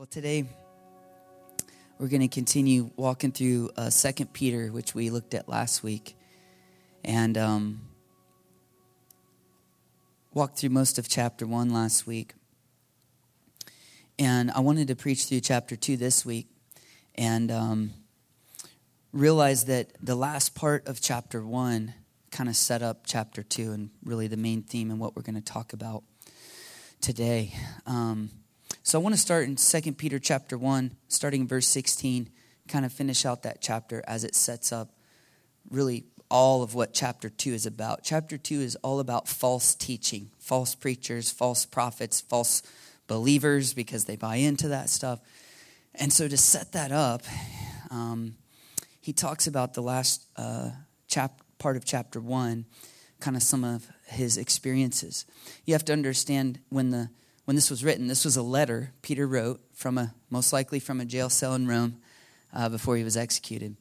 Well, today we're going to continue walking through uh, Second Peter, which we looked at last week, and um, walked through most of chapter one last week. And I wanted to preach through chapter two this week, and um, realized that the last part of chapter one kind of set up chapter two, and really the main theme and what we're going to talk about today. Um, so I want to start in 2 Peter chapter 1, starting in verse 16, kind of finish out that chapter as it sets up really all of what chapter 2 is about. Chapter 2 is all about false teaching, false preachers, false prophets, false believers because they buy into that stuff. And so to set that up, um, he talks about the last uh, chap- part of chapter 1, kind of some of his experiences. You have to understand when the when this was written, this was a letter Peter wrote from a most likely from a jail cell in Rome uh, before he was executed,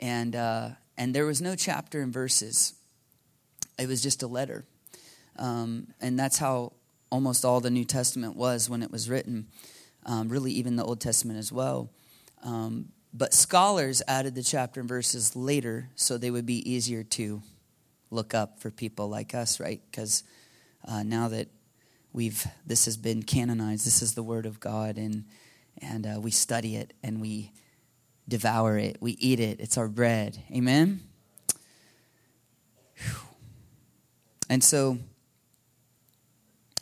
and uh, and there was no chapter and verses. It was just a letter, um, and that's how almost all the New Testament was when it was written. Um, really, even the Old Testament as well. Um, but scholars added the chapter and verses later so they would be easier to look up for people like us, right? Because uh, now that we've this has been canonized. This is the Word of God, and and uh, we study it and we devour it. We eat it. It's our bread. Amen. Whew. And so,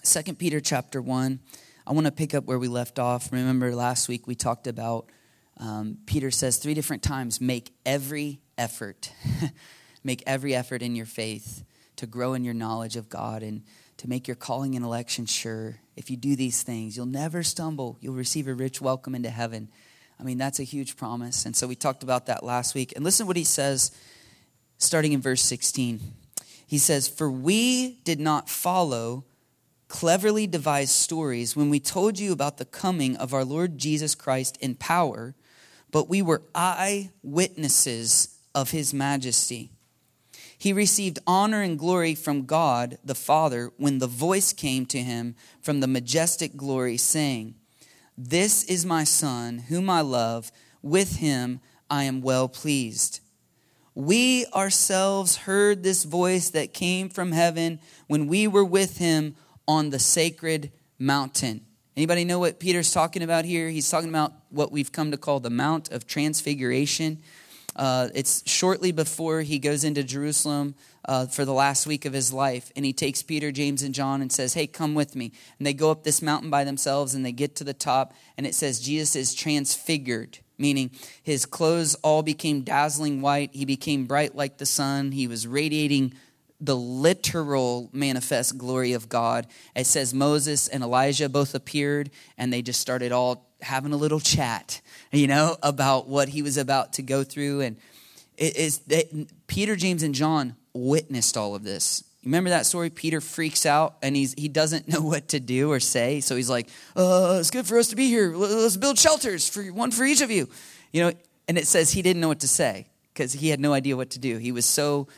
Second Peter chapter one. I want to pick up where we left off. Remember last week we talked about um, Peter says three different times, make every effort, make every effort in your faith to grow in your knowledge of God and to make your calling and election sure. If you do these things, you'll never stumble. You'll receive a rich welcome into heaven. I mean, that's a huge promise. And so we talked about that last week. And listen what he says starting in verse 16. He says, For we did not follow cleverly devised stories when we told you about the coming of our Lord Jesus Christ in power, but we were eyewitnesses of his majesty. He received honor and glory from God the Father when the voice came to him from the majestic glory, saying, This is my Son, whom I love. With him I am well pleased. We ourselves heard this voice that came from heaven when we were with him on the sacred mountain. Anybody know what Peter's talking about here? He's talking about what we've come to call the Mount of Transfiguration. Uh, it's shortly before he goes into Jerusalem uh, for the last week of his life. And he takes Peter, James, and John and says, Hey, come with me. And they go up this mountain by themselves and they get to the top. And it says, Jesus is transfigured, meaning his clothes all became dazzling white. He became bright like the sun. He was radiating the literal manifest glory of God. It says Moses and Elijah both appeared and they just started all having a little chat, you know, about what he was about to go through. And it is that Peter, James, and John witnessed all of this. Remember that story? Peter freaks out and he's he doesn't know what to do or say. So he's like, uh, "It's good for us to be here. Let's build shelters for one for each of you." You know, and it says he didn't know what to say because he had no idea what to do. He was so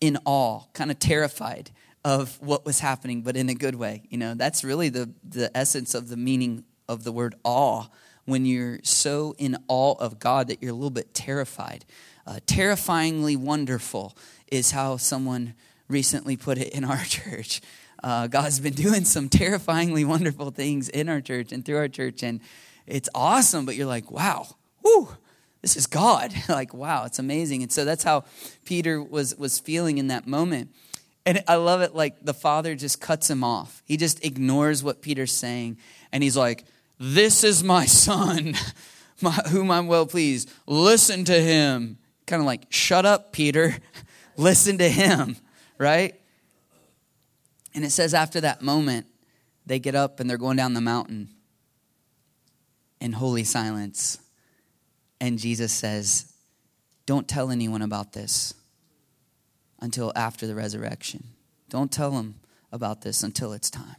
in awe, kind of terrified of what was happening, but in a good way. You know, that's really the the essence of the meaning of the word awe when you're so in awe of God that you're a little bit terrified. Uh, terrifyingly wonderful is how someone recently put it in our church. Uh, God's been doing some terrifyingly wonderful things in our church and through our church, and it's awesome, but you're like, wow, whoo, this is God. like, wow, it's amazing. And so that's how Peter was, was feeling in that moment. And I love it, like the father just cuts him off. He just ignores what Peter's saying, and he's like, this is my son, my, whom I'm well pleased. Listen to him. Kind of like, Shut up, Peter. Listen to him, right? And it says after that moment, they get up and they're going down the mountain in holy silence. And Jesus says, Don't tell anyone about this until after the resurrection. Don't tell them about this until it's time.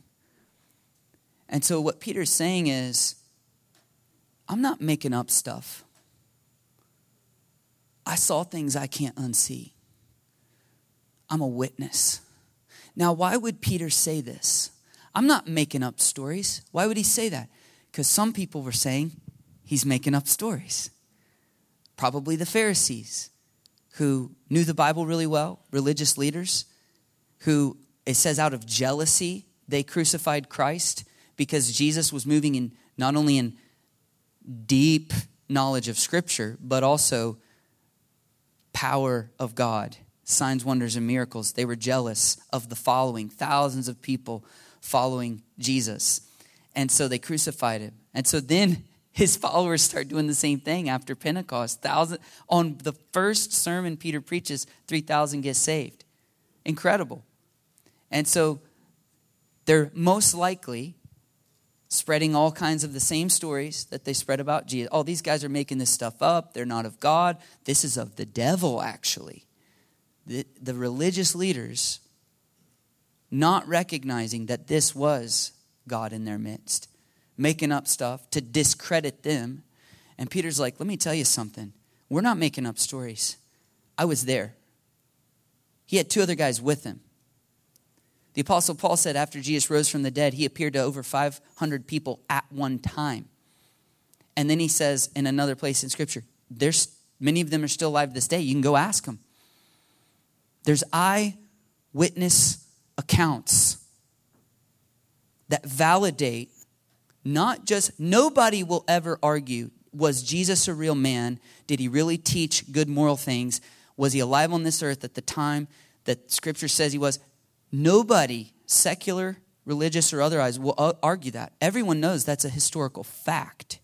And so, what Peter's saying is, I'm not making up stuff. I saw things I can't unsee. I'm a witness. Now, why would Peter say this? I'm not making up stories. Why would he say that? Because some people were saying he's making up stories. Probably the Pharisees, who knew the Bible really well, religious leaders, who it says out of jealousy they crucified Christ because Jesus was moving in not only in deep knowledge of Scripture, but also power of God, signs, wonders, and miracles. They were jealous of the following, thousands of people following Jesus. And so they crucified him. And so then his followers start doing the same thing after Pentecost. Thousand on the first sermon Peter preaches, 3,000 get saved. Incredible. And so they're most likely spreading all kinds of the same stories that they spread about Jesus. Oh, these guys are making this stuff up. They're not of God. This is of the devil, actually. The, the religious leaders not recognizing that this was God in their midst, making up stuff to discredit them. And Peter's like, let me tell you something. We're not making up stories. I was there. He had two other guys with him. The Apostle Paul said after Jesus rose from the dead, he appeared to over 500 people at one time. And then he says in another place in Scripture, there's many of them are still alive this day. You can go ask them. There's eyewitness accounts that validate not just, nobody will ever argue, was Jesus a real man? Did he really teach good moral things? Was he alive on this earth at the time that Scripture says he was? Nobody, secular, religious, or otherwise, will argue that. Everyone knows that's a historical fact.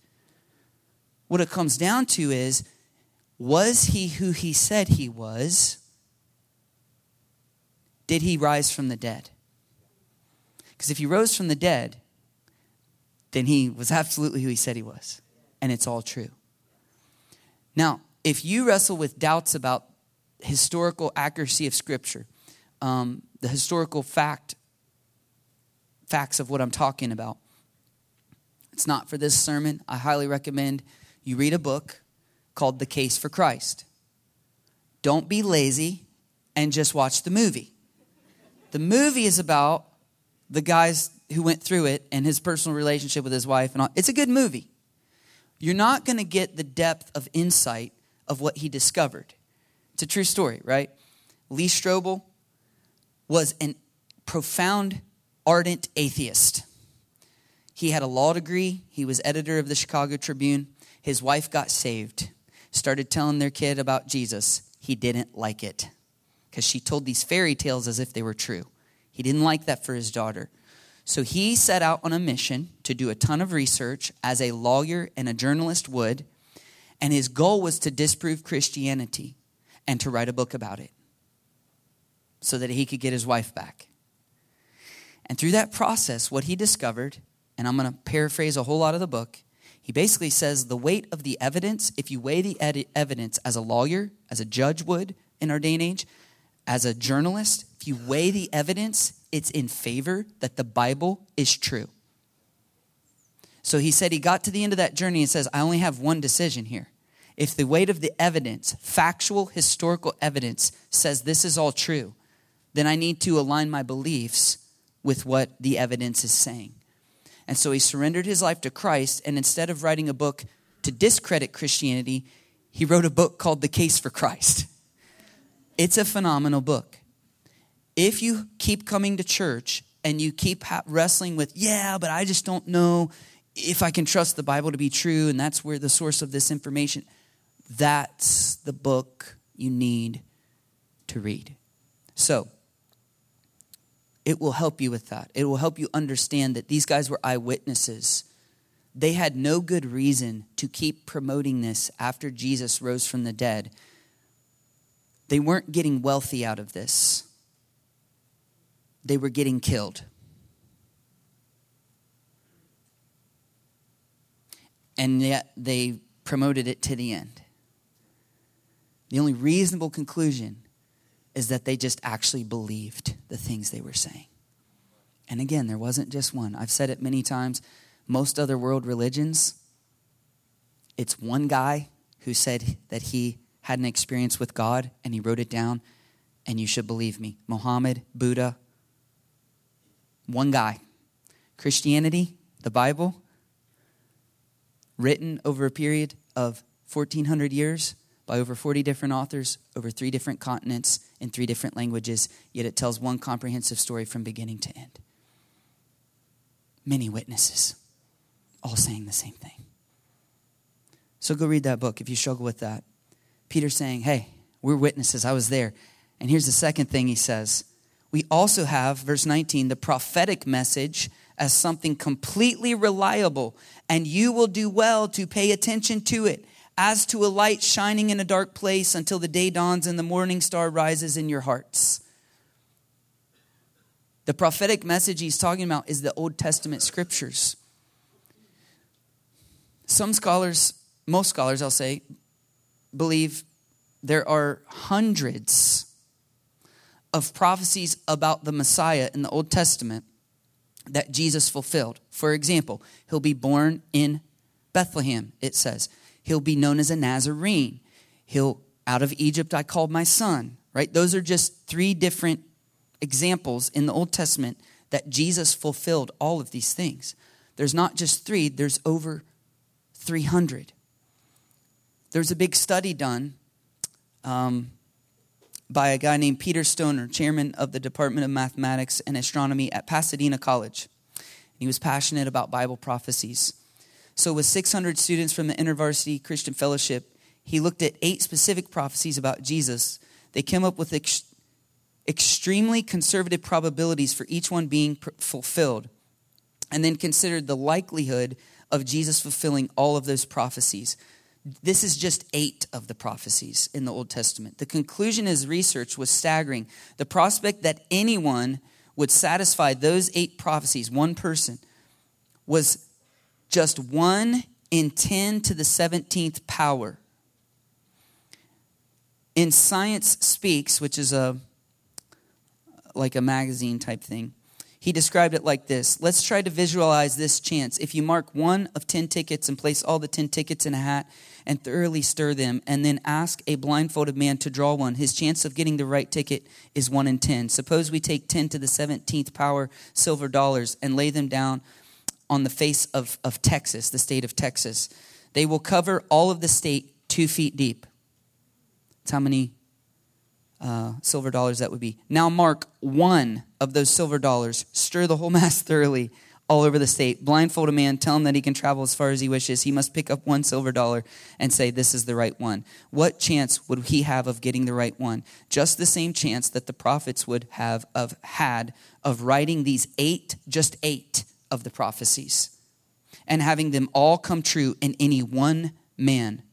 What it comes down to is was he who he said he was? Did he rise from the dead? Because if he rose from the dead, then he was absolutely who he said he was. And it's all true. Now, if you wrestle with doubts about historical accuracy of Scripture, um, the historical fact facts of what I'm talking about. It's not for this sermon. I highly recommend you read a book called The Case for Christ. Don't be lazy and just watch the movie. The movie is about the guys who went through it and his personal relationship with his wife and all. It's a good movie. You're not going to get the depth of insight of what he discovered. It's a true story, right? Lee Strobel, was a profound, ardent atheist. He had a law degree, he was editor of the Chicago Tribune. His wife got saved, started telling their kid about Jesus. He didn't like it because she told these fairy tales as if they were true. He didn't like that for his daughter. So he set out on a mission to do a ton of research as a lawyer and a journalist would, and his goal was to disprove Christianity and to write a book about it so that he could get his wife back. And through that process, what he discovered, and I'm going to paraphrase a whole lot of the book, he basically says the weight of the evidence, if you weigh the ed- evidence as a lawyer, as a judge would in our day and age, as a journalist, if you weigh the evidence, it's in favor that the Bible is true. So he said he got to the end of that journey and says, I only have one decision here. If the weight of the evidence, factual, historical evidence, says this is all true, then I need to align my beliefs with what the evidence is saying. And so he surrendered his life to Christ, and instead of writing a book to discredit Christianity, he wrote a book called The Case for Christ. It's a phenomenal book. If you keep coming to church and you keep wrestling with, yeah, but I just don't know if I can trust the Bible to be true, and that's where the source of this information, that's the book you need to read. So, it will help you with that. It will help you understand that these guys were eyewitnesses. They had no good reason to keep promoting this after Jesus rose from the dead. They weren't getting wealthy out of this, they were getting killed. And yet they promoted it to the end. The only reasonable conclusion is that they just actually believed the things they were saying. And again, there wasn't just one. I've said it many times. Most other world religions, it's one guy who said that he had an experience with God and he wrote it down, and you should believe me. Muhammad, Buddha, one guy. Christianity, the Bible, written over a period of 1,400 years by over 40 different authors over three different continents in three different languages, yet it tells one comprehensive story from beginning to end. Many witnesses, all saying the same thing. So go read that book if you struggle with that. Peter's saying, Hey, we're witnesses. I was there. And here's the second thing he says we also have, verse 19, the prophetic message as something completely reliable, and you will do well to pay attention to it as to a light shining in a dark place until the day dawns and the morning star rises in your hearts. The prophetic message he's talking about is the Old Testament scriptures. Some scholars, most scholars, I'll say, believe there are hundreds of prophecies about the Messiah in the Old Testament that Jesus fulfilled. For example, he'll be born in Bethlehem, it says. He'll be known as a Nazarene. He'll, out of Egypt, I called my son, right? Those are just three different examples in the Old Testament that Jesus fulfilled all of these things. There's not just three, there's over 300. There's a big study done um, by a guy named Peter Stoner, chairman of the Department of Mathematics and Astronomy at Pasadena College. He was passionate about Bible prophecies. So, with 600 students from the InterVarsity Christian Fellowship, he looked at eight specific prophecies about Jesus. They came up with ex- extremely conservative probabilities for each one being pr- fulfilled, and then considered the likelihood of Jesus fulfilling all of those prophecies. This is just eight of the prophecies in the Old Testament. The conclusion his research was staggering. The prospect that anyone would satisfy those eight prophecies, one person, was just 1 in 10 to the 17th power. In Science Speaks, which is a like a magazine type thing, he described it like this Let's try to visualize this chance. If you mark one of 10 tickets and place all the 10 tickets in a hat and thoroughly stir them, and then ask a blindfolded man to draw one, his chance of getting the right ticket is 1 in 10. Suppose we take 10 to the 17th power silver dollars and lay them down on the face of, of Texas, the state of Texas. They will cover all of the state two feet deep. That's how many uh, silver dollars that would be. Now mark one of those silver dollars, stir the whole mass thoroughly all over the state. Blindfold a man, tell him that he can travel as far as he wishes. He must pick up one silver dollar and say, This is the right one. What chance would he have of getting the right one? Just the same chance that the prophets would have of had of writing these eight, just eight of the prophecies and having them all come true in any one man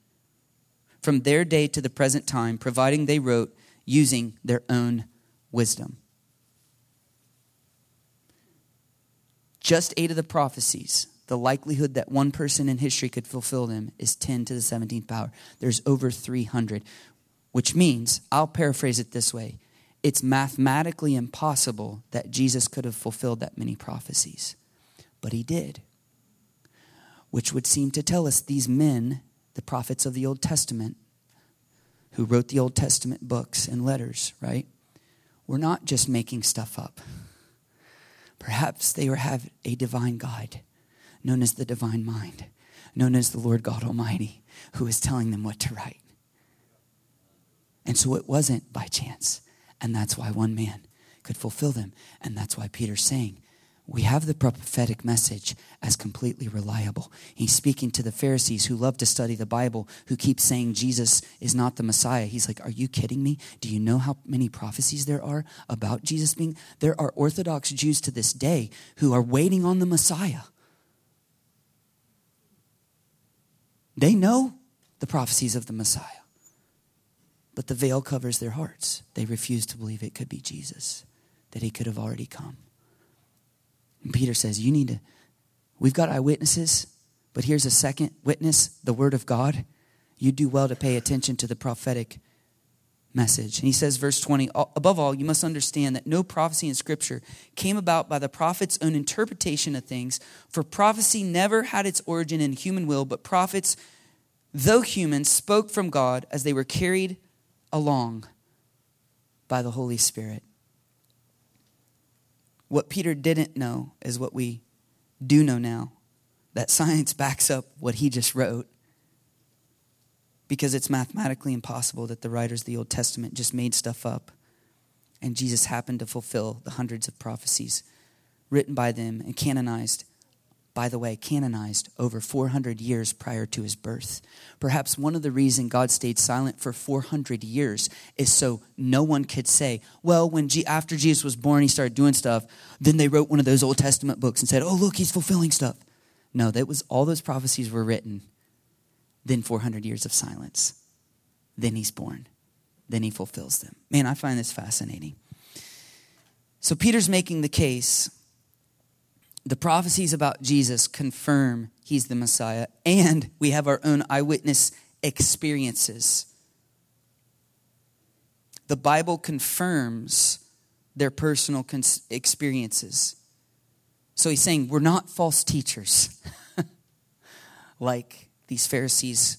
from their day to the present time, providing they wrote using their own wisdom. Just eight of the prophecies, the likelihood that one person in history could fulfill them is 10 to the 17th power. There's over 300, which means, I'll paraphrase it this way it's mathematically impossible that Jesus could have fulfilled that many prophecies but he did. Which would seem to tell us these men, the prophets of the Old Testament, who wrote the Old Testament books and letters, right, were not just making stuff up. Perhaps they were have a divine guide known as the divine mind, known as the Lord God Almighty, who is telling them what to write. And so it wasn't by chance. And that's why one man could fulfill them. And that's why Peter's saying, we have the prophetic message as completely reliable. He's speaking to the Pharisees who love to study the Bible, who keep saying Jesus is not the Messiah. He's like, Are you kidding me? Do you know how many prophecies there are about Jesus being? There are Orthodox Jews to this day who are waiting on the Messiah. They know the prophecies of the Messiah, but the veil covers their hearts. They refuse to believe it could be Jesus, that he could have already come. And Peter says, You need to, we've got eyewitnesses, but here's a second witness, the Word of God. You do well to pay attention to the prophetic message. And he says, verse 20, above all, you must understand that no prophecy in Scripture came about by the prophet's own interpretation of things, for prophecy never had its origin in human will, but prophets, though human, spoke from God as they were carried along by the Holy Spirit. What Peter didn't know is what we do know now. that science backs up what he just wrote because it's mathematically impossible that the writers of the Old Testament just made stuff up and Jesus happened to fulfill the hundreds of prophecies written by them and canonized by the way, canonized over 400 years prior to his birth. Perhaps one of the reasons God stayed silent for 400 years is so no one could say, well, when G- after Jesus was born, he started doing stuff, then they wrote one of those Old Testament books and said, oh, look, he's fulfilling stuff. No, that was all those prophecies were written. Then 400 years of silence. Then he's born. Then he fulfills them. Man, I find this fascinating. So Peter's making the case the prophecies about Jesus confirm he's the Messiah, and we have our own eyewitness experiences. The Bible confirms their personal experiences. So he's saying, We're not false teachers like these Pharisees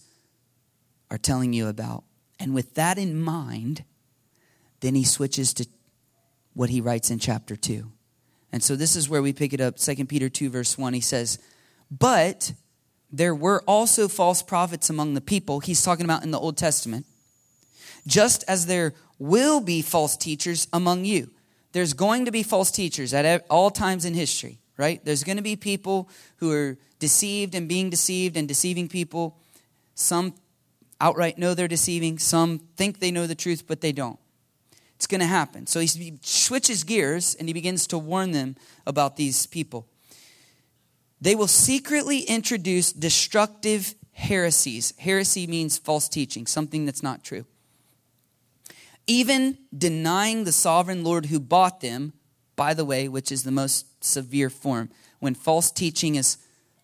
are telling you about. And with that in mind, then he switches to what he writes in chapter 2. And so this is where we pick it up. 2 Peter 2, verse 1, he says, But there were also false prophets among the people. He's talking about in the Old Testament. Just as there will be false teachers among you. There's going to be false teachers at all times in history, right? There's going to be people who are deceived and being deceived and deceiving people. Some outright know they're deceiving, some think they know the truth, but they don't. It's going to happen. So he switches gears and he begins to warn them about these people. They will secretly introduce destructive heresies. Heresy means false teaching, something that's not true. Even denying the sovereign Lord who bought them, by the way, which is the most severe form. When false teaching is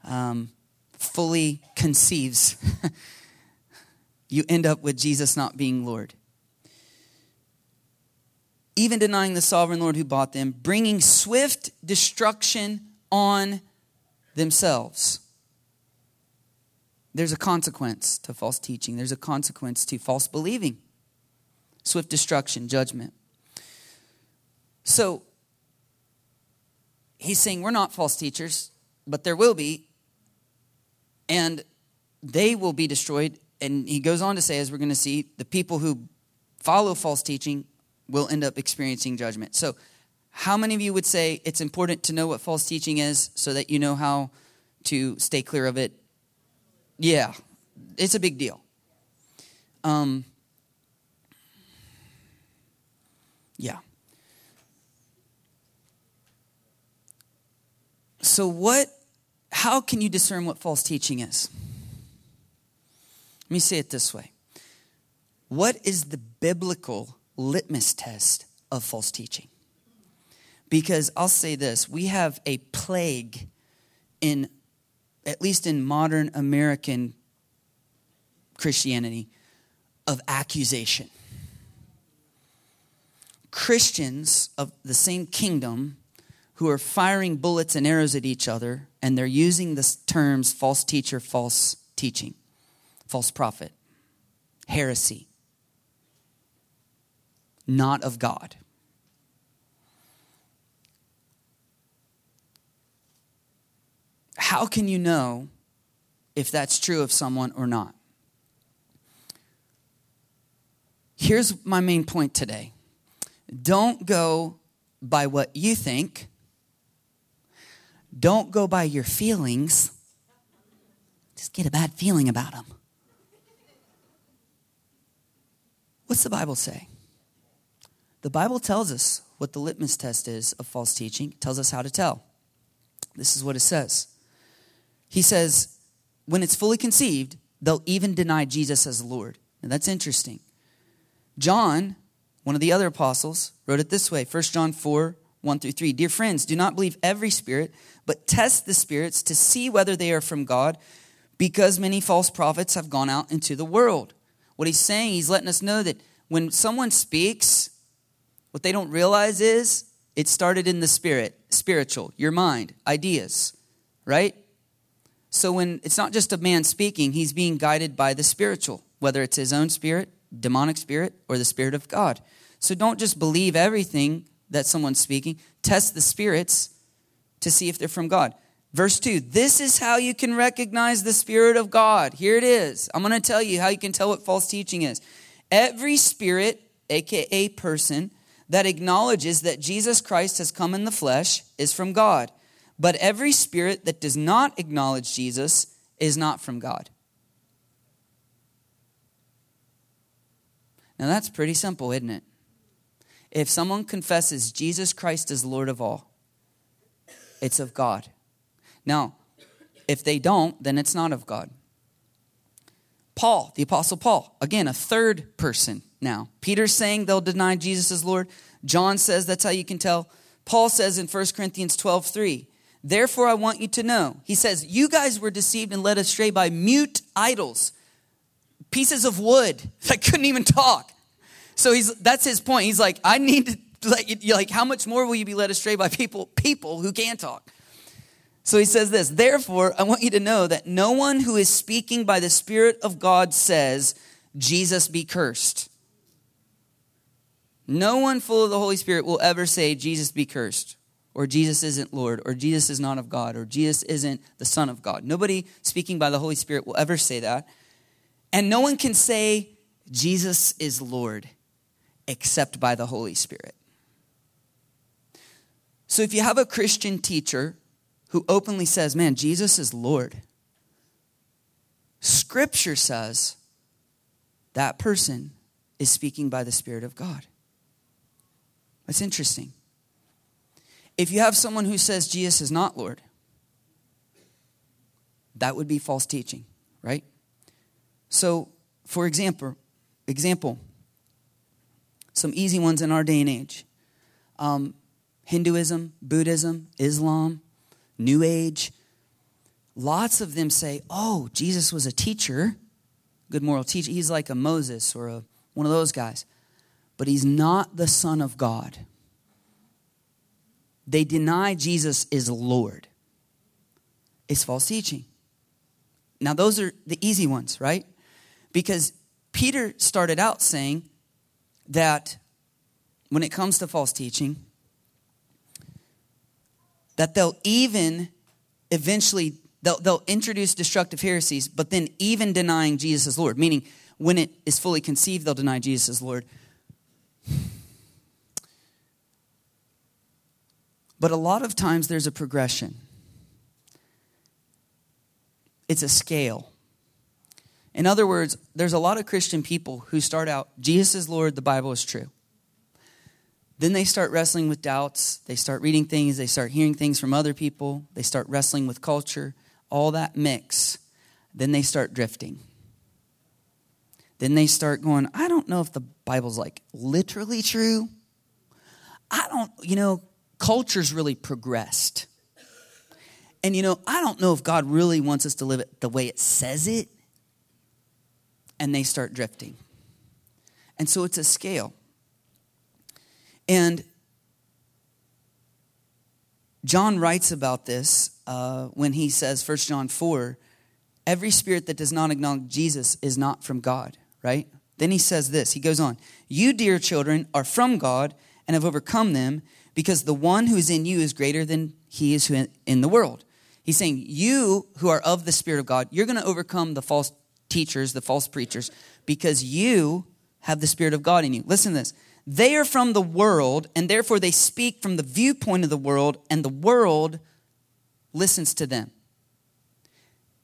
um, fully conceives, you end up with Jesus not being Lord even denying the sovereign Lord who bought them, bringing swift destruction on themselves. There's a consequence to false teaching, there's a consequence to false believing. Swift destruction, judgment. So, he's saying we're not false teachers, but there will be, and they will be destroyed. And he goes on to say, as we're going to see, the people who follow false teaching will end up experiencing judgment. So, how many of you would say it's important to know what false teaching is so that you know how to stay clear of it? Yeah, it's a big deal. Um, yeah. So, what, how can you discern what false teaching is? Let me say it this way What is the biblical litmus test of false teaching. Because I'll say this we have a plague in, at least in modern American Christianity, of accusation. Christians of the same kingdom who are firing bullets and arrows at each other, and they're using the terms false teacher, false teaching, false prophet, heresy not of God. How can you know if that's true of someone or not? Here's my main point today don't go by what you think, don't go by your feelings. Just get a bad feeling about them. What's the Bible say? The Bible tells us what the litmus test is of false teaching, it tells us how to tell. This is what it says. He says, when it's fully conceived, they'll even deny Jesus as Lord. And that's interesting. John, one of the other apostles, wrote it this way 1 John 4 1 through 3. Dear friends, do not believe every spirit, but test the spirits to see whether they are from God, because many false prophets have gone out into the world. What he's saying, he's letting us know that when someone speaks, what they don't realize is it started in the spirit, spiritual, your mind, ideas, right? So when it's not just a man speaking, he's being guided by the spiritual, whether it's his own spirit, demonic spirit, or the spirit of God. So don't just believe everything that someone's speaking. Test the spirits to see if they're from God. Verse 2 This is how you can recognize the Spirit of God. Here it is. I'm going to tell you how you can tell what false teaching is. Every spirit, aka person, that acknowledges that Jesus Christ has come in the flesh is from God. But every spirit that does not acknowledge Jesus is not from God. Now that's pretty simple, isn't it? If someone confesses Jesus Christ is Lord of all, it's of God. Now, if they don't, then it's not of God. Paul, the Apostle Paul, again, a third person now. Peter's saying they'll deny Jesus as Lord. John says that's how you can tell. Paul says in 1 Corinthians 12 3, Therefore, I want you to know. He says, You guys were deceived and led astray by mute idols, pieces of wood that couldn't even talk. So he's that's his point. He's like, I need to like, like how much more will you be led astray by people people who can't talk? So he says this, therefore, I want you to know that no one who is speaking by the Spirit of God says, Jesus be cursed. No one full of the Holy Spirit will ever say, Jesus be cursed, or Jesus isn't Lord, or Jesus is not of God, or Jesus isn't the Son of God. Nobody speaking by the Holy Spirit will ever say that. And no one can say, Jesus is Lord, except by the Holy Spirit. So if you have a Christian teacher who openly says, Man, Jesus is Lord, Scripture says that person is speaking by the Spirit of God. That's interesting. If you have someone who says Jesus is not Lord, that would be false teaching, right? So, for example, example, some easy ones in our day and age. Um, Hinduism, Buddhism, Islam, New Age. Lots of them say, oh, Jesus was a teacher, good moral teacher. He's like a Moses or a, one of those guys. But he's not the Son of God. They deny Jesus is Lord. It's false teaching. Now, those are the easy ones, right? Because Peter started out saying that when it comes to false teaching, that they'll even eventually they'll, they'll introduce destructive heresies but then even denying jesus as lord meaning when it is fully conceived they'll deny jesus as lord but a lot of times there's a progression it's a scale in other words there's a lot of christian people who start out jesus is lord the bible is true then they start wrestling with doubts. They start reading things. They start hearing things from other people. They start wrestling with culture. All that mix. Then they start drifting. Then they start going, I don't know if the Bible's like literally true. I don't, you know, culture's really progressed. And, you know, I don't know if God really wants us to live it the way it says it. And they start drifting. And so it's a scale. And John writes about this uh, when he says, 1 John 4, every spirit that does not acknowledge Jesus is not from God, right? Then he says this he goes on, You, dear children, are from God and have overcome them because the one who is in you is greater than he is in the world. He's saying, You who are of the Spirit of God, you're going to overcome the false teachers, the false preachers, because you have the Spirit of God in you. Listen to this. They are from the world, and therefore they speak from the viewpoint of the world, and the world listens to them.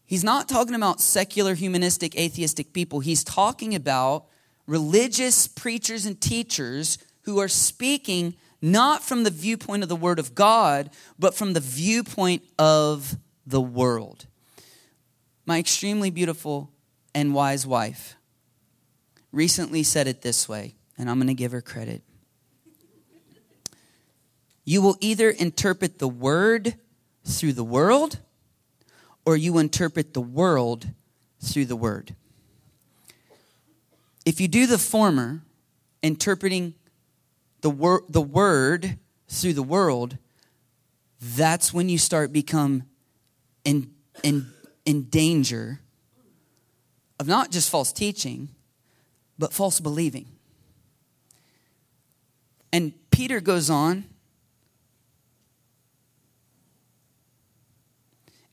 He's not talking about secular, humanistic, atheistic people. He's talking about religious preachers and teachers who are speaking not from the viewpoint of the Word of God, but from the viewpoint of the world. My extremely beautiful and wise wife recently said it this way and I'm going to give her credit. You will either interpret the word through the world, or you interpret the world through the word. If you do the former, interpreting the, wor- the word through the world, that's when you start become in, in, in danger of not just false teaching, but false believing. And Peter goes on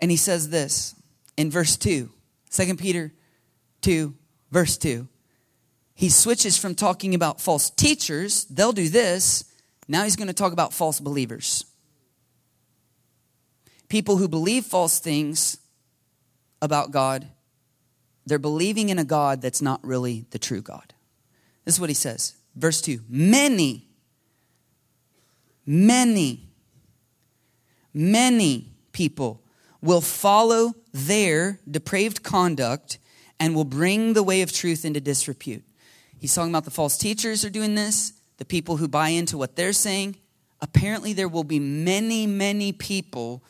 And he says this in verse 2, 2 Peter 2, verse 2. He switches from talking about false teachers, they'll do this. Now he's going to talk about false believers. People who believe false things about God, they're believing in a God that's not really the true God. This is what he says. Verse 2 Many, many, many people will follow their depraved conduct and will bring the way of truth into disrepute. He's talking about the false teachers are doing this, the people who buy into what they're saying. Apparently, there will be many, many people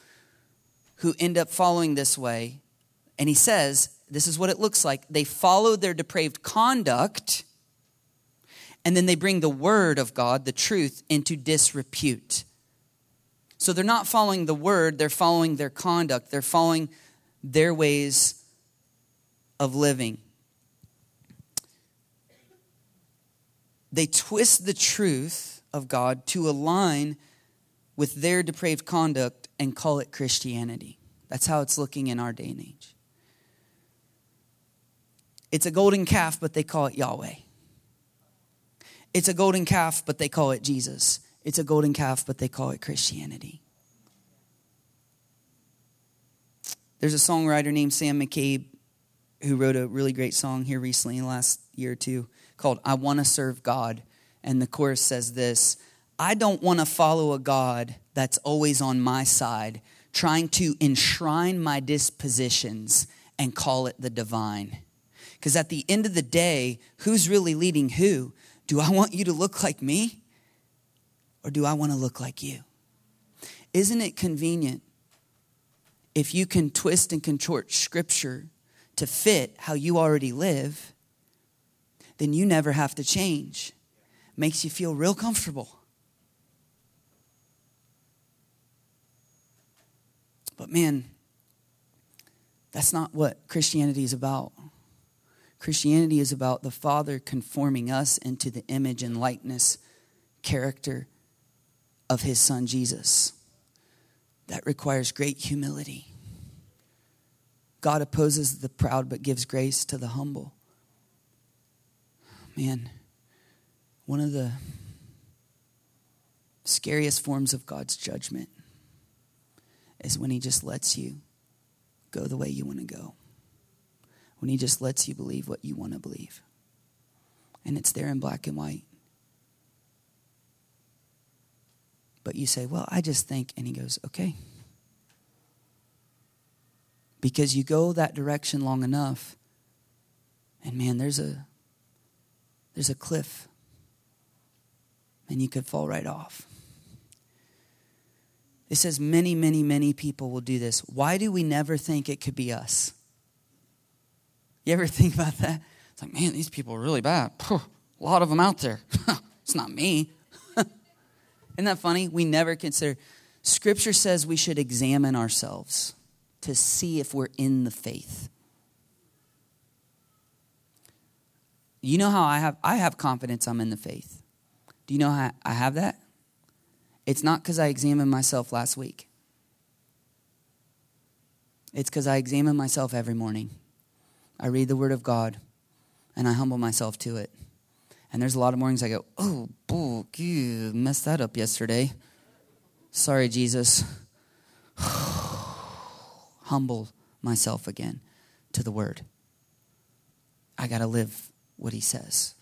who end up following this way. And he says, this is what it looks like. They follow their depraved conduct, and then they bring the word of God, the truth, into disrepute. So they're not following the word, they're following their conduct, they're following their ways of living. They twist the truth of God to align with their depraved conduct and call it Christianity. That's how it's looking in our day and age. It's a golden calf, but they call it Yahweh. It's a golden calf, but they call it Jesus. It's a golden calf, but they call it Christianity. There's a songwriter named Sam McCabe who wrote a really great song here recently in the last year or two called I Want to Serve God. And the chorus says this I don't want to follow a God that's always on my side, trying to enshrine my dispositions and call it the divine. Because at the end of the day, who's really leading who? Do I want you to look like me? Or do I want to look like you? Isn't it convenient if you can twist and contort scripture to fit how you already live? Then you never have to change. Makes you feel real comfortable. But man, that's not what Christianity is about. Christianity is about the Father conforming us into the image and likeness, character, of his son Jesus. That requires great humility. God opposes the proud but gives grace to the humble. Man, one of the scariest forms of God's judgment is when he just lets you go the way you want to go. When he just lets you believe what you want to believe. And it's there in black and white. But you say, well, I just think, and he goes, okay. Because you go that direction long enough, and man, there's a there's a cliff, and you could fall right off. It says many, many, many people will do this. Why do we never think it could be us? You ever think about that? It's like, man, these people are really bad. a lot of them out there. it's not me. Isn't that funny? We never consider. Scripture says we should examine ourselves to see if we're in the faith. You know how I have I have confidence I'm in the faith. Do you know how I have that? It's not because I examined myself last week. It's because I examine myself every morning. I read the Word of God and I humble myself to it. And there's a lot of mornings I go, oh, bull, you messed that up yesterday. Sorry, Jesus. Humble myself again to the word. I got to live what he says.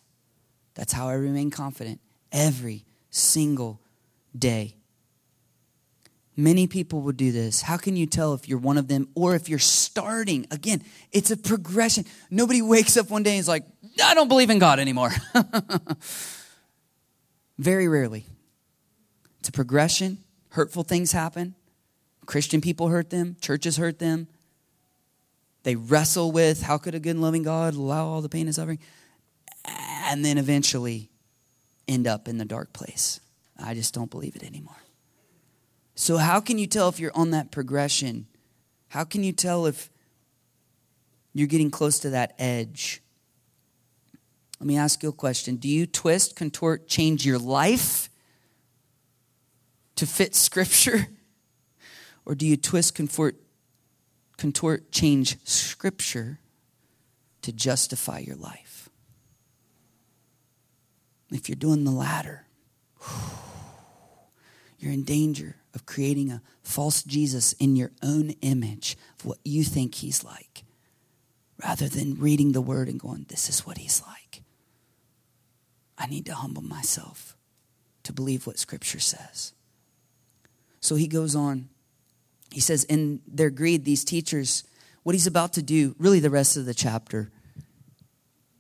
That's how I remain confident every single day. Many people will do this. How can you tell if you're one of them or if you're starting? Again, it's a progression. Nobody wakes up one day and is like, I don't believe in God anymore. Very rarely. It's a progression. Hurtful things happen. Christian people hurt them, churches hurt them. They wrestle with how could a good and loving God allow all the pain and suffering? And then eventually end up in the dark place. I just don't believe it anymore. So, how can you tell if you're on that progression? How can you tell if you're getting close to that edge? Let me ask you a question Do you twist, contort, change your life to fit Scripture? Or do you twist, contort, contort, change scripture to justify your life. If you're doing the latter, you're in danger of creating a false Jesus in your own image of what you think he's like, rather than reading the word and going, This is what he's like. I need to humble myself to believe what scripture says. So he goes on. He says, In their greed, these teachers, what he's about to do, really the rest of the chapter,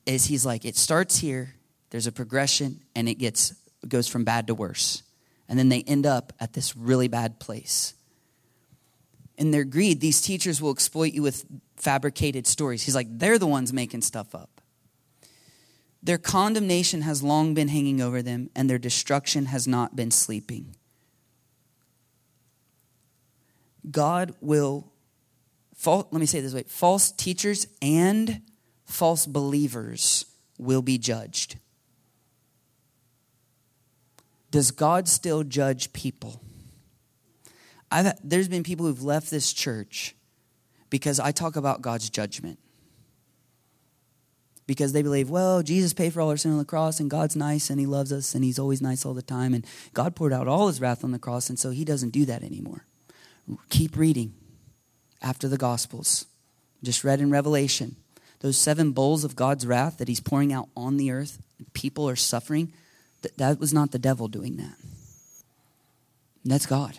is he's like, it starts here, there's a progression, and it gets goes from bad to worse. And then they end up at this really bad place. In their greed, these teachers will exploit you with fabricated stories. He's like, they're the ones making stuff up. Their condemnation has long been hanging over them, and their destruction has not been sleeping. God will, let me say this way false teachers and false believers will be judged. Does God still judge people? I've, there's been people who've left this church because I talk about God's judgment. Because they believe, well, Jesus paid for all our sin on the cross, and God's nice, and He loves us, and He's always nice all the time, and God poured out all His wrath on the cross, and so He doesn't do that anymore. Keep reading after the Gospels. Just read in Revelation. Those seven bowls of God's wrath that He's pouring out on the earth, people are suffering. That, that was not the devil doing that. That's God.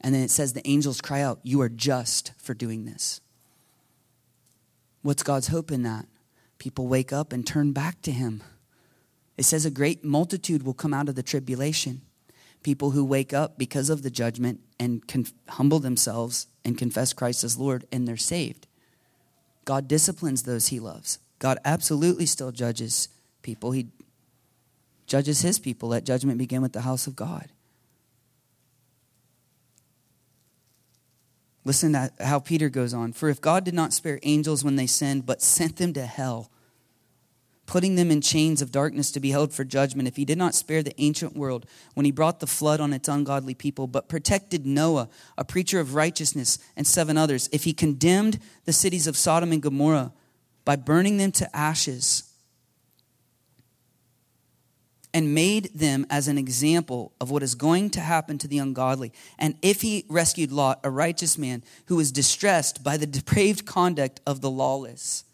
And then it says the angels cry out, You are just for doing this. What's God's hope in that? People wake up and turn back to Him. It says a great multitude will come out of the tribulation. People who wake up because of the judgment and humble themselves and confess Christ as Lord, and they're saved. God disciplines those He loves. God absolutely still judges people. He judges his people. Let judgment begin with the house of God. Listen to how Peter goes on. For if God did not spare angels when they sinned, but sent them to hell, putting them in chains of darkness to be held for judgment, if he did not spare the ancient world when he brought the flood on its ungodly people, but protected Noah, a preacher of righteousness, and seven others, if he condemned the cities of Sodom and Gomorrah by burning them to ashes, and made them as an example of what is going to happen to the ungodly. And if he rescued Lot, a righteous man who was distressed by the depraved conduct of the lawless,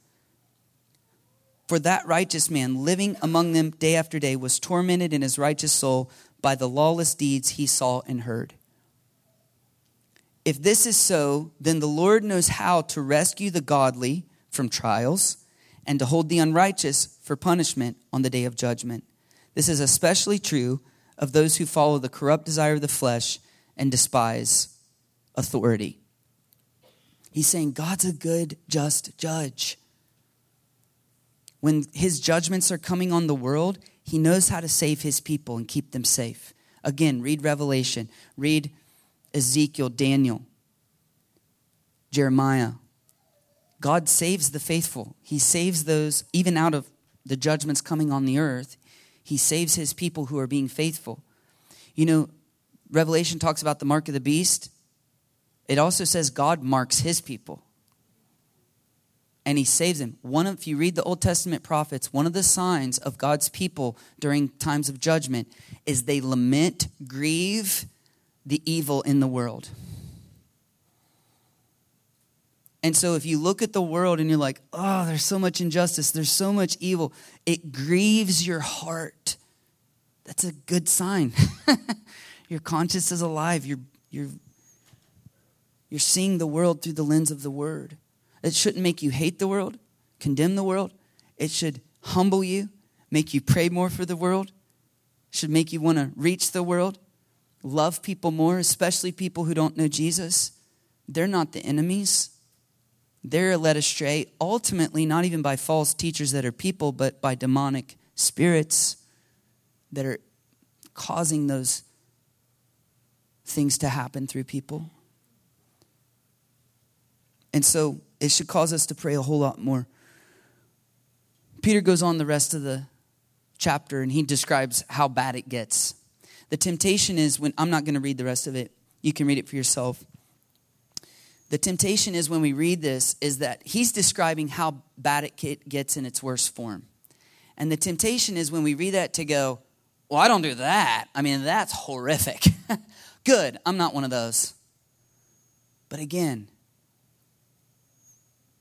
for that righteous man living among them day after day was tormented in his righteous soul by the lawless deeds he saw and heard. If this is so, then the Lord knows how to rescue the godly from trials and to hold the unrighteous for punishment on the day of judgment this is especially true of those who follow the corrupt desire of the flesh and despise authority. He's saying God's a good, just judge. When his judgments are coming on the world, he knows how to save his people and keep them safe. Again, read Revelation, read Ezekiel, Daniel, Jeremiah. God saves the faithful. He saves those even out of the judgments coming on the earth. He saves his people who are being faithful. You know, Revelation talks about the mark of the beast. It also says God marks his people. And he saves them. One of, if you read the Old Testament prophets, one of the signs of God's people during times of judgment is they lament, grieve the evil in the world. And so if you look at the world and you're like, oh, there's so much injustice, there's so much evil, it grieves your heart. That's a good sign. your conscience is alive. You're, you're, you're seeing the world through the lens of the word. It shouldn't make you hate the world, condemn the world. It should humble you, make you pray more for the world, it should make you want to reach the world, love people more, especially people who don't know Jesus. They're not the enemies. They're led astray, ultimately, not even by false teachers that are people, but by demonic spirits that are causing those things to happen through people. And so it should cause us to pray a whole lot more. Peter goes on the rest of the chapter and he describes how bad it gets. The temptation is when I'm not going to read the rest of it, you can read it for yourself. The temptation is when we read this, is that he's describing how bad it gets in its worst form. And the temptation is when we read that to go, well, I don't do that. I mean, that's horrific. Good, I'm not one of those. But again,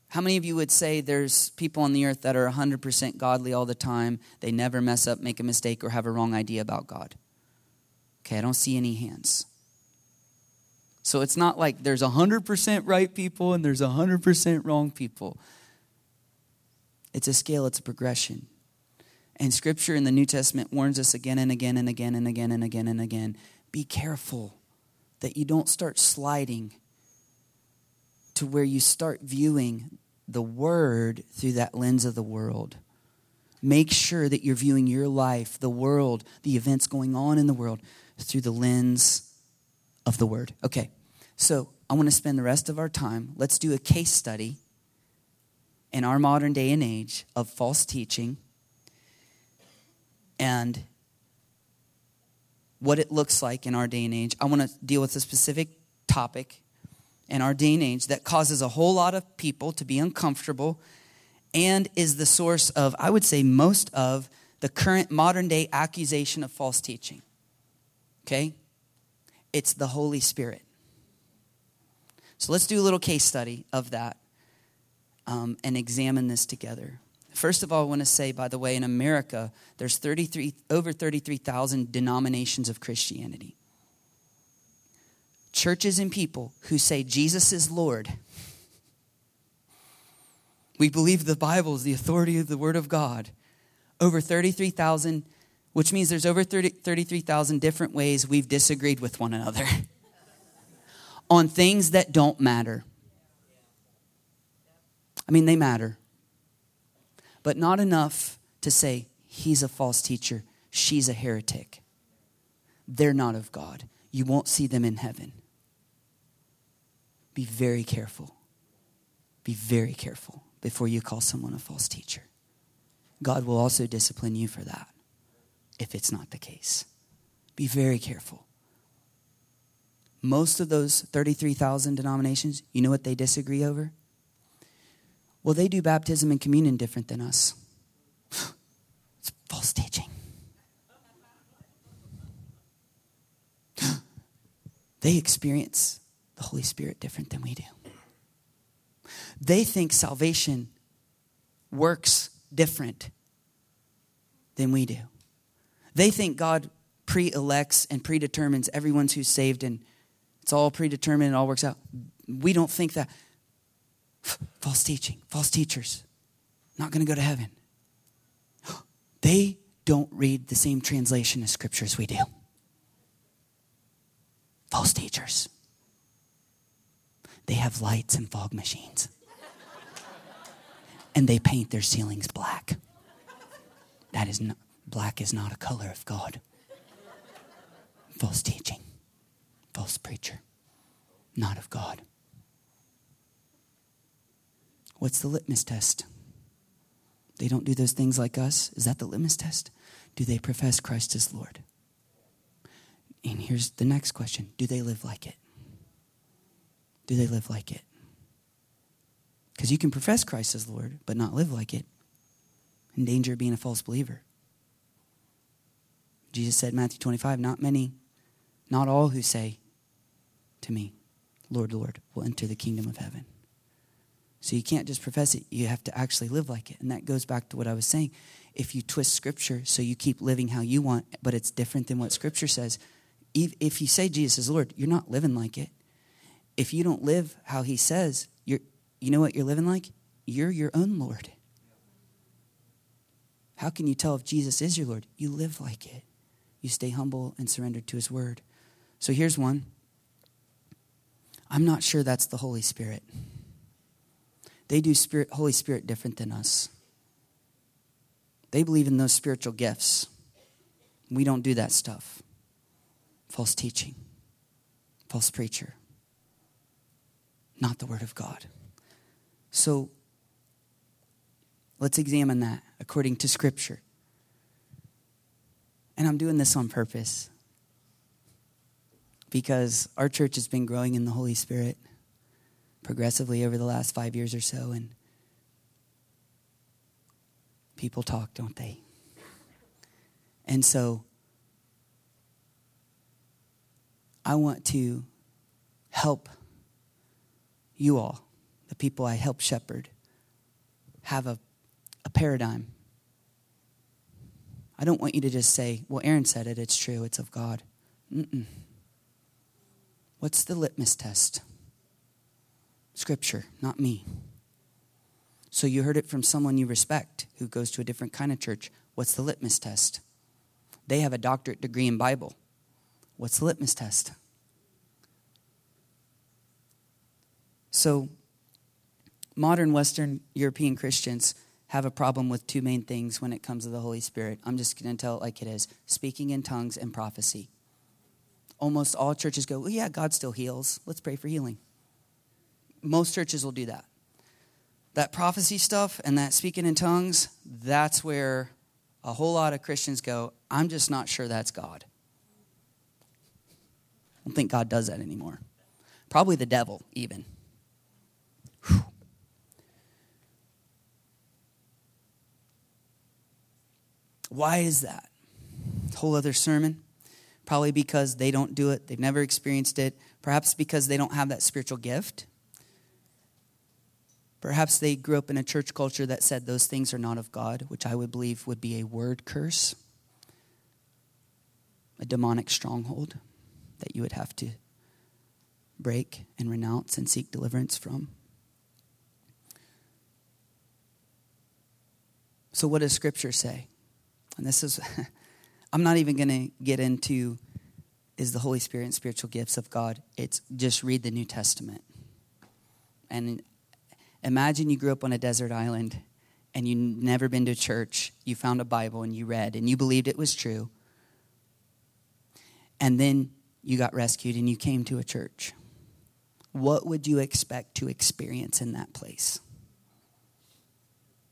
how many of you would say there's people on the earth that are 100% godly all the time? They never mess up, make a mistake, or have a wrong idea about God? Okay, I don't see any hands. So it's not like there's 100% right people and there's 100% wrong people. It's a scale, it's a progression. And scripture in the New Testament warns us again and again and again and again and again and again be careful that you don't start sliding to where you start viewing the word through that lens of the world. Make sure that you're viewing your life, the world, the events going on in the world through the lens of the word. Okay, so I want to spend the rest of our time. Let's do a case study in our modern day and age of false teaching and what it looks like in our day and age. I want to deal with a specific topic in our day and age that causes a whole lot of people to be uncomfortable and is the source of, I would say, most of the current modern day accusation of false teaching. Okay? It's the Holy Spirit. So let's do a little case study of that um, and examine this together. First of all, I want to say, by the way, in America, there's 33, over 33,000 denominations of Christianity churches and people who say Jesus is Lord. We believe the Bible is the authority of the Word of God. Over 33,000, which means there's over 30, 33,000 different ways we've disagreed with one another on things that don't matter. I mean, they matter, but not enough to say he's a false teacher, she's a heretic. They're not of God. You won't see them in heaven. Be very careful. Be very careful before you call someone a false teacher. God will also discipline you for that if it's not the case. Be very careful. Most of those 33,000 denominations, you know what they disagree over? Well, they do baptism and communion different than us. it's false teaching. they experience the Holy Spirit different than we do. They think salvation works different than we do. They think God pre elects and predetermines everyone's who's saved and it's all predetermined, it all works out. We don't think that. False teaching, false teachers, not going to go to heaven. They don't read the same translation as scriptures we do. False teachers. They have lights and fog machines. and they paint their ceilings black. That is not, black is not a color of God. False teaching, false preacher, not of God. What's the litmus test? They don't do those things like us. Is that the litmus test? Do they profess Christ as Lord? And here's the next question Do they live like it? do they live like it? Because you can profess Christ as Lord, but not live like it. In danger of being a false believer. Jesus said, Matthew 25, not many, not all who say to me, Lord, Lord, will enter the kingdom of heaven. So you can't just profess it, you have to actually live like it. And that goes back to what I was saying. If you twist scripture so you keep living how you want, but it's different than what scripture says, if you say Jesus is Lord, you're not living like it if you don't live how he says, you're, you know what you're living like? You're your own Lord. How can you tell if Jesus is your Lord? You live like it. You stay humble and surrendered to his word. So here's one. I'm not sure that's the Holy Spirit. They do Spirit, Holy Spirit different than us. They believe in those spiritual gifts. We don't do that stuff. False teaching, false preacher not the Word of God. So let's examine that according to Scripture. And I'm doing this on purpose because our church has been growing in the Holy Spirit. progressively over the last five years or so, and people talk, don't they? And so I want to help you all, the people I help shepherd, have a, a paradigm. I don't want you to just say, well, Aaron said it, it's true, it's of God. Mm-mm. What's the litmus test? Scripture, not me. So you heard it from someone you respect who goes to a different kind of church. What's the litmus test? They have a doctorate degree in Bible. What's the litmus test? So, modern Western European Christians have a problem with two main things when it comes to the Holy Spirit. I'm just going to tell it like it is speaking in tongues and prophecy. Almost all churches go, well, yeah, God still heals. Let's pray for healing. Most churches will do that. That prophecy stuff and that speaking in tongues, that's where a whole lot of Christians go, I'm just not sure that's God. I don't think God does that anymore. Probably the devil, even. Why is that? Whole other sermon. Probably because they don't do it, they've never experienced it. Perhaps because they don't have that spiritual gift. Perhaps they grew up in a church culture that said those things are not of God, which I would believe would be a word curse, a demonic stronghold that you would have to break and renounce and seek deliverance from. So, what does Scripture say? And this is, I'm not even going to get into is the Holy Spirit and spiritual gifts of God. It's just read the New Testament. And imagine you grew up on a desert island and you never been to church. You found a Bible and you read and you believed it was true. And then you got rescued and you came to a church. What would you expect to experience in that place?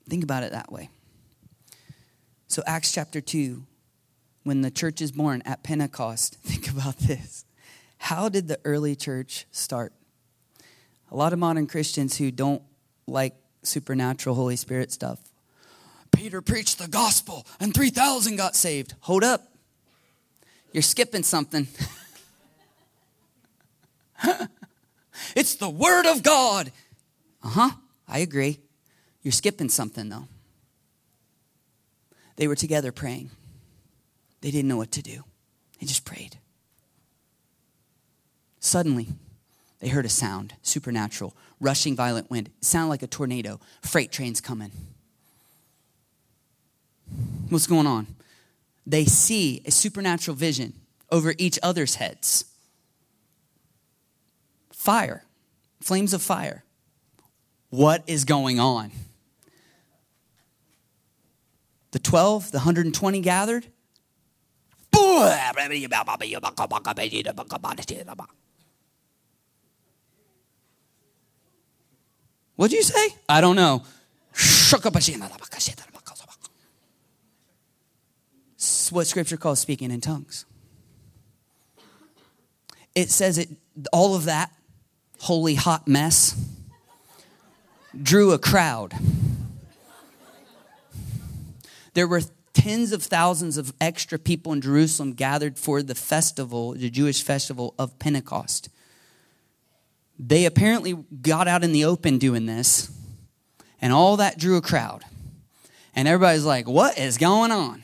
Think about it that way. So, Acts chapter 2, when the church is born at Pentecost, think about this. How did the early church start? A lot of modern Christians who don't like supernatural Holy Spirit stuff. Peter preached the gospel and 3,000 got saved. Hold up. You're skipping something. it's the Word of God. Uh huh, I agree. You're skipping something though. They were together praying. They didn't know what to do, they just prayed. Suddenly, they heard a sound, supernatural, rushing violent wind. It sounded like a tornado. Freight trains coming. What's going on? They see a supernatural vision over each other's heads. Fire, flames of fire. What is going on? The 12, the 120 gathered. What'd you say? I don't know. What scripture calls speaking in tongues. It says it all of that holy hot mess drew a crowd. There were tens of thousands of extra people in Jerusalem gathered for the festival, the Jewish festival of Pentecost. They apparently got out in the open doing this, and all that drew a crowd. And everybody's like, What is going on?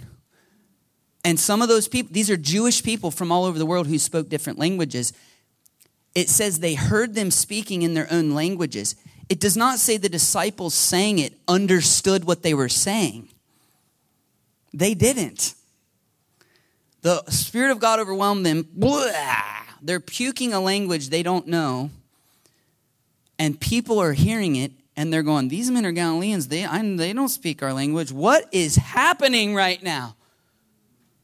And some of those people, these are Jewish people from all over the world who spoke different languages. It says they heard them speaking in their own languages. It does not say the disciples saying it understood what they were saying. They didn't. The Spirit of God overwhelmed them. Blah. They're puking a language they don't know. And people are hearing it and they're going, These men are Galileans. They, I, they don't speak our language. What is happening right now?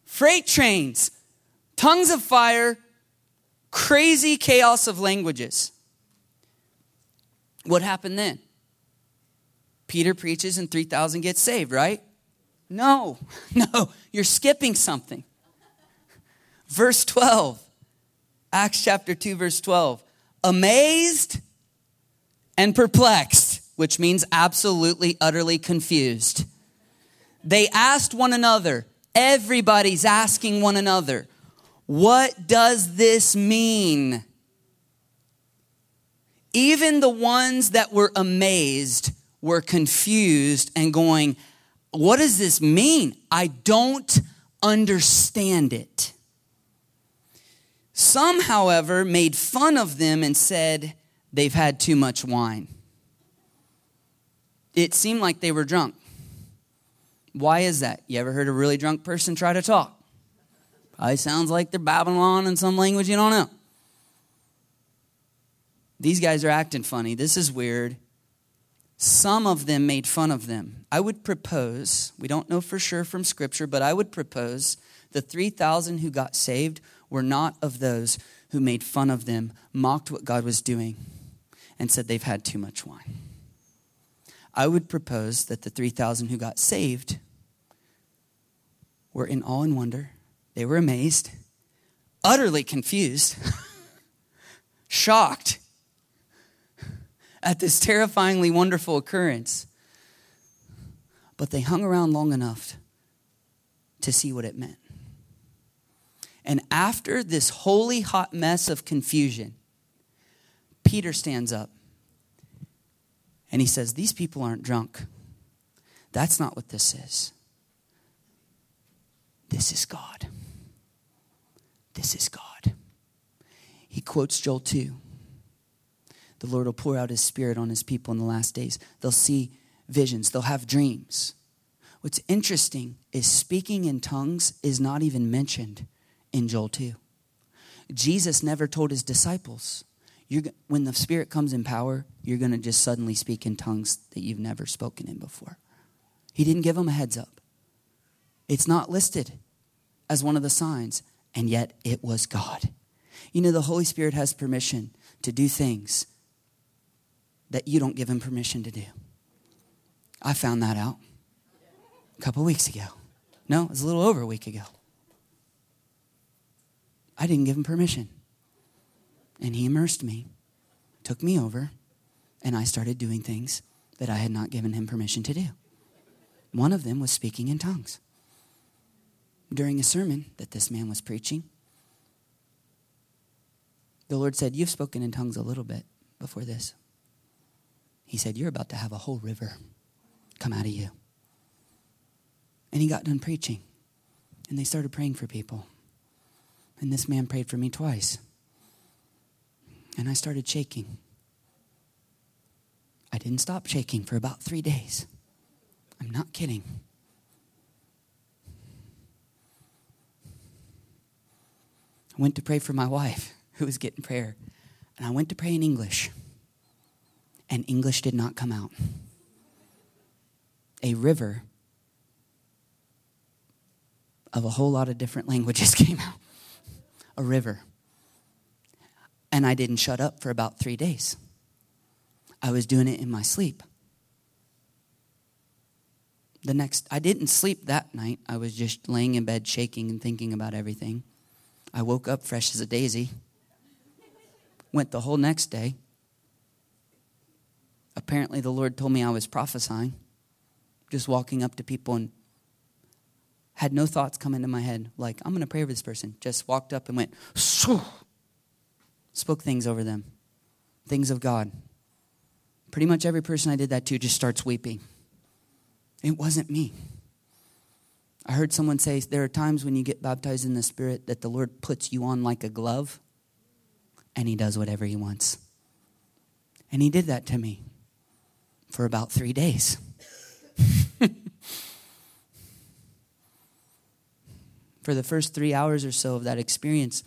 Freight trains, tongues of fire, crazy chaos of languages. What happened then? Peter preaches and 3,000 get saved, right? No, no, you're skipping something. Verse 12, Acts chapter 2, verse 12. Amazed and perplexed, which means absolutely, utterly confused. They asked one another, everybody's asking one another, what does this mean? Even the ones that were amazed were confused and going, What does this mean? I don't understand it. Some, however, made fun of them and said they've had too much wine. It seemed like they were drunk. Why is that? You ever heard a really drunk person try to talk? Probably sounds like they're babbling on in some language you don't know. These guys are acting funny. This is weird. Some of them made fun of them. I would propose, we don't know for sure from Scripture, but I would propose the 3,000 who got saved were not of those who made fun of them, mocked what God was doing, and said they've had too much wine. I would propose that the 3,000 who got saved were in awe and wonder. They were amazed, utterly confused, shocked at this terrifyingly wonderful occurrence. But they hung around long enough to see what it meant. And after this holy hot mess of confusion, Peter stands up and he says, These people aren't drunk. That's not what this is. This is God. This is God. He quotes Joel 2 the Lord will pour out his spirit on his people in the last days. They'll see visions, they'll have dreams. What's interesting is speaking in tongues is not even mentioned in Joel 2. Jesus never told his disciples, when the Spirit comes in power, you're going to just suddenly speak in tongues that you've never spoken in before. He didn't give them a heads up. It's not listed as one of the signs, and yet it was God. You know, the Holy Spirit has permission to do things that you don't give him permission to do. I found that out a couple weeks ago. No, it was a little over a week ago. I didn't give him permission. And he immersed me, took me over, and I started doing things that I had not given him permission to do. One of them was speaking in tongues. During a sermon that this man was preaching, the Lord said, You've spoken in tongues a little bit before this. He said, You're about to have a whole river come out of you. And he got done preaching. And they started praying for people. And this man prayed for me twice. And I started shaking. I didn't stop shaking for about three days. I'm not kidding. I went to pray for my wife who was getting prayer. And I went to pray in English and English did not come out. A river of a whole lot of different languages came out. A river. And I didn't shut up for about three days. I was doing it in my sleep. The next, I didn't sleep that night. I was just laying in bed, shaking and thinking about everything. I woke up fresh as a daisy. Went the whole next day apparently the Lord told me I was prophesying, just walking up to people and had no thoughts come into my head like, I'm going to pray for this person. Just walked up and went, spoke things over them, things of God. Pretty much every person I did that to just starts weeping. It wasn't me. I heard someone say there are times when you get baptized in the Spirit that the Lord puts you on like a glove and He does whatever He wants. And He did that to me for about three days. for the first three hours or so of that experience,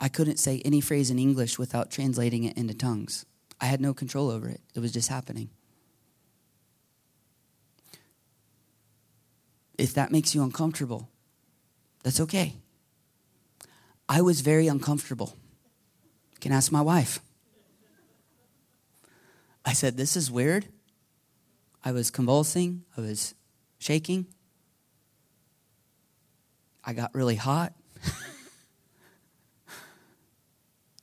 I couldn't say any phrase in English without translating it into tongues. I had no control over it, it was just happening. If that makes you uncomfortable, that's okay. I was very uncomfortable. You can ask my wife. I said, This is weird. I was convulsing, I was shaking. I got really hot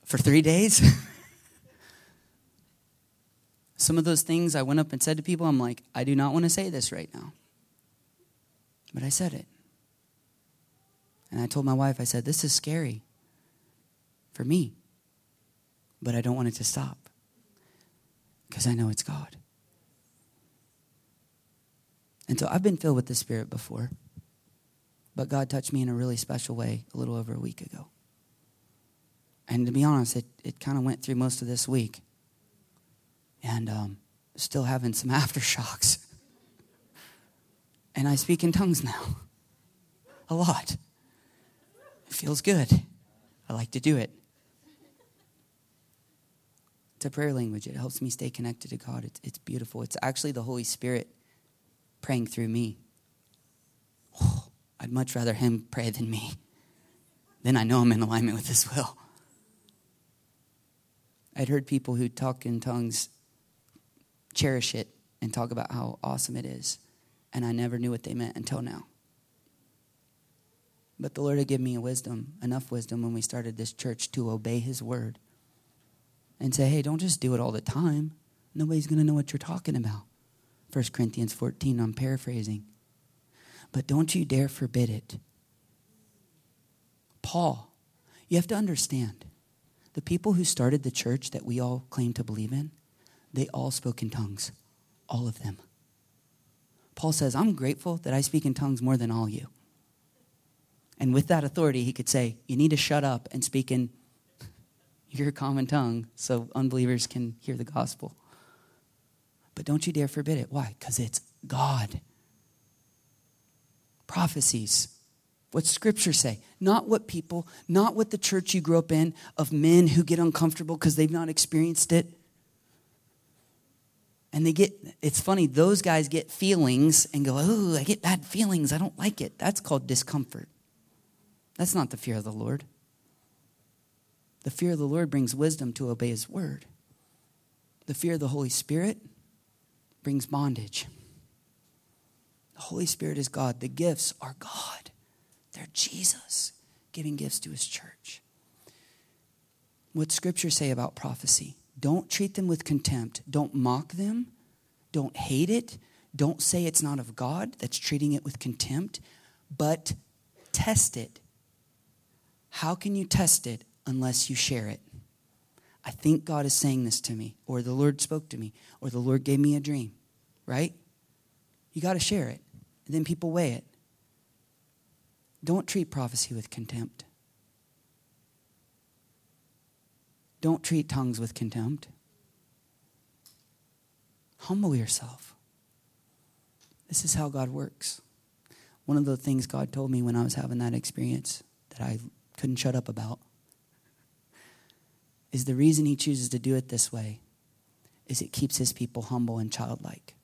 for three days. Some of those things I went up and said to people, I'm like, I do not want to say this right now. But I said it. And I told my wife, I said, this is scary for me. But I don't want it to stop because I know it's God. And so I've been filled with the Spirit before, but God touched me in a really special way a little over a week ago. And to be honest, it, it kind of went through most of this week. And um, still having some aftershocks. and I speak in tongues now a lot. It feels good. I like to do it. It's a prayer language. It helps me stay connected to God. It's, it's beautiful. It's actually the Holy Spirit praying through me. Oh, I'd much rather Him pray than me. Then I know I'm in alignment with His will. I'd heard people who talk in tongues cherish it and talk about how awesome it is. And I never knew what they meant until now. But the Lord had given me a wisdom, enough wisdom when we started this church to obey His word and say, hey, don't just do it all the time. Nobody's going to know what you're talking about. 1 Corinthians 14, I'm paraphrasing. But don't you dare forbid it. Paul, you have to understand the people who started the church that we all claim to believe in, they all spoke in tongues. All of them. Paul says, I'm grateful that I speak in tongues more than all you. And with that authority, he could say, You need to shut up and speak in your common tongue so unbelievers can hear the gospel. But don't you dare forbid it. Why? Because it's God. Prophecies, what scripture say, not what people, not what the church you grew up in of men who get uncomfortable because they've not experienced it. And they get, it's funny, those guys get feelings and go, oh, I get bad feelings. I don't like it. That's called discomfort. That's not the fear of the Lord. The fear of the Lord brings wisdom to obey his word. The fear of the Holy Spirit brings bondage. The Holy Spirit is God. The gifts are God. They're Jesus giving gifts to his church. What scripture say about prophecy? Don't treat them with contempt. Don't mock them. Don't hate it. Don't say it's not of God. That's treating it with contempt. But test it. How can you test it unless you share it? I think God is saying this to me, or the Lord spoke to me, or the Lord gave me a dream, right? You got to share it. And then people weigh it. Don't treat prophecy with contempt. Don't treat tongues with contempt. Humble yourself. This is how God works. One of the things God told me when I was having that experience that I couldn't shut up about is the reason He chooses to do it this way is it keeps His people humble and childlike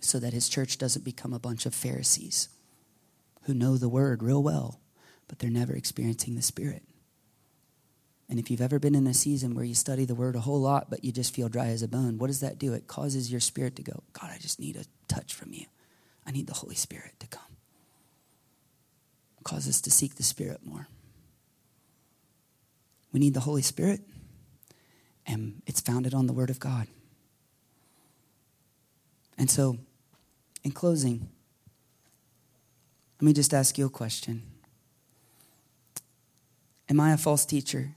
so that His church doesn't become a bunch of Pharisees who know the word real well, but they're never experiencing the Spirit. And if you've ever been in a season where you study the word a whole lot, but you just feel dry as a bone, what does that do? It causes your spirit to go, God, I just need a touch from you. I need the Holy Spirit to come. It causes us to seek the Spirit more. We need the Holy Spirit, and it's founded on the Word of God. And so, in closing, let me just ask you a question Am I a false teacher?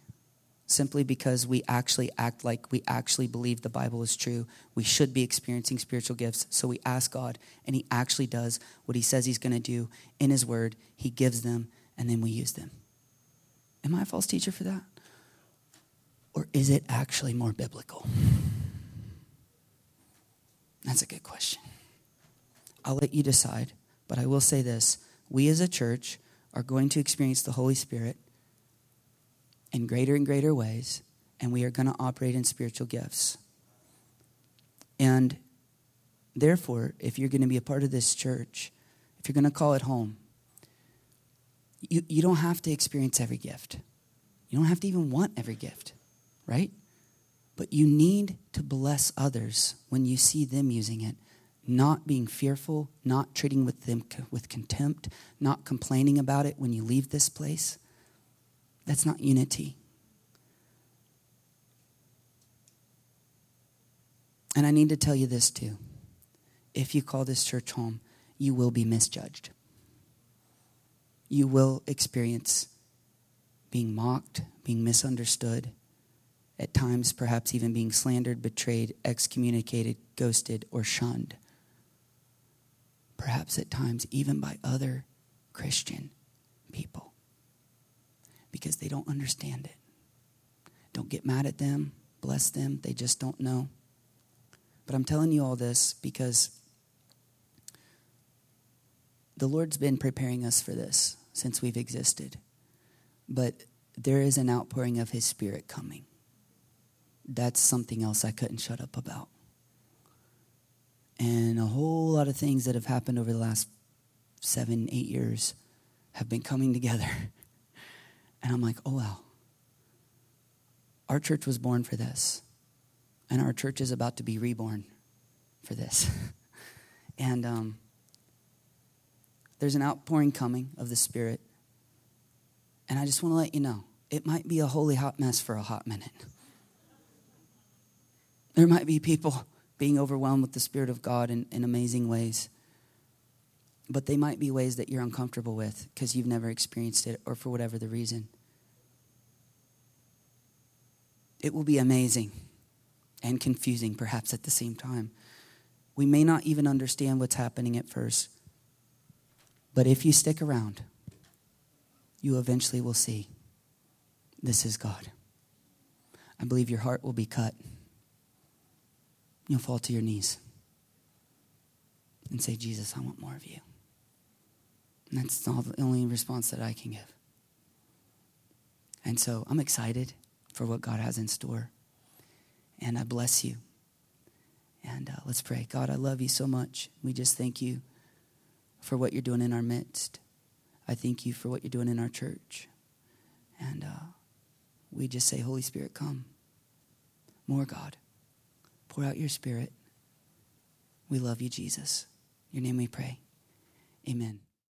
Simply because we actually act like we actually believe the Bible is true. We should be experiencing spiritual gifts. So we ask God, and He actually does what He says He's going to do in His Word. He gives them, and then we use them. Am I a false teacher for that? Or is it actually more biblical? That's a good question. I'll let you decide, but I will say this we as a church are going to experience the Holy Spirit in greater and greater ways, and we are going to operate in spiritual gifts. And therefore, if you're going to be a part of this church, if you're going to call it home, you, you don't have to experience every gift. You don't have to even want every gift, right? But you need to bless others when you see them using it not being fearful, not treating with them with contempt, not complaining about it when you leave this place. That's not unity. And I need to tell you this too. If you call this church home, you will be misjudged. You will experience being mocked, being misunderstood, at times perhaps even being slandered, betrayed, excommunicated, ghosted, or shunned. Perhaps at times even by other Christian people because they don't understand it. Don't get mad at them, bless them, they just don't know. But I'm telling you all this because the Lord's been preparing us for this since we've existed. But there is an outpouring of His Spirit coming. That's something else I couldn't shut up about. And a whole lot of things that have happened over the last seven, eight years have been coming together. And I'm like, oh, wow. Our church was born for this. And our church is about to be reborn for this. and um, there's an outpouring coming of the Spirit. And I just want to let you know it might be a holy hot mess for a hot minute. There might be people being overwhelmed with the Spirit of God in, in amazing ways. But they might be ways that you're uncomfortable with because you've never experienced it or for whatever the reason. It will be amazing and confusing, perhaps at the same time. We may not even understand what's happening at first. But if you stick around, you eventually will see this is God. I believe your heart will be cut. You'll fall to your knees and say, Jesus, I want more of you. And that's all the only response that I can give. And so I'm excited for what God has in store. And I bless you. And uh, let's pray. God, I love you so much. We just thank you for what you're doing in our midst. I thank you for what you're doing in our church. And uh, we just say, Holy Spirit, come. More, God. Pour out your Spirit. We love you, Jesus. Your name we pray. Amen.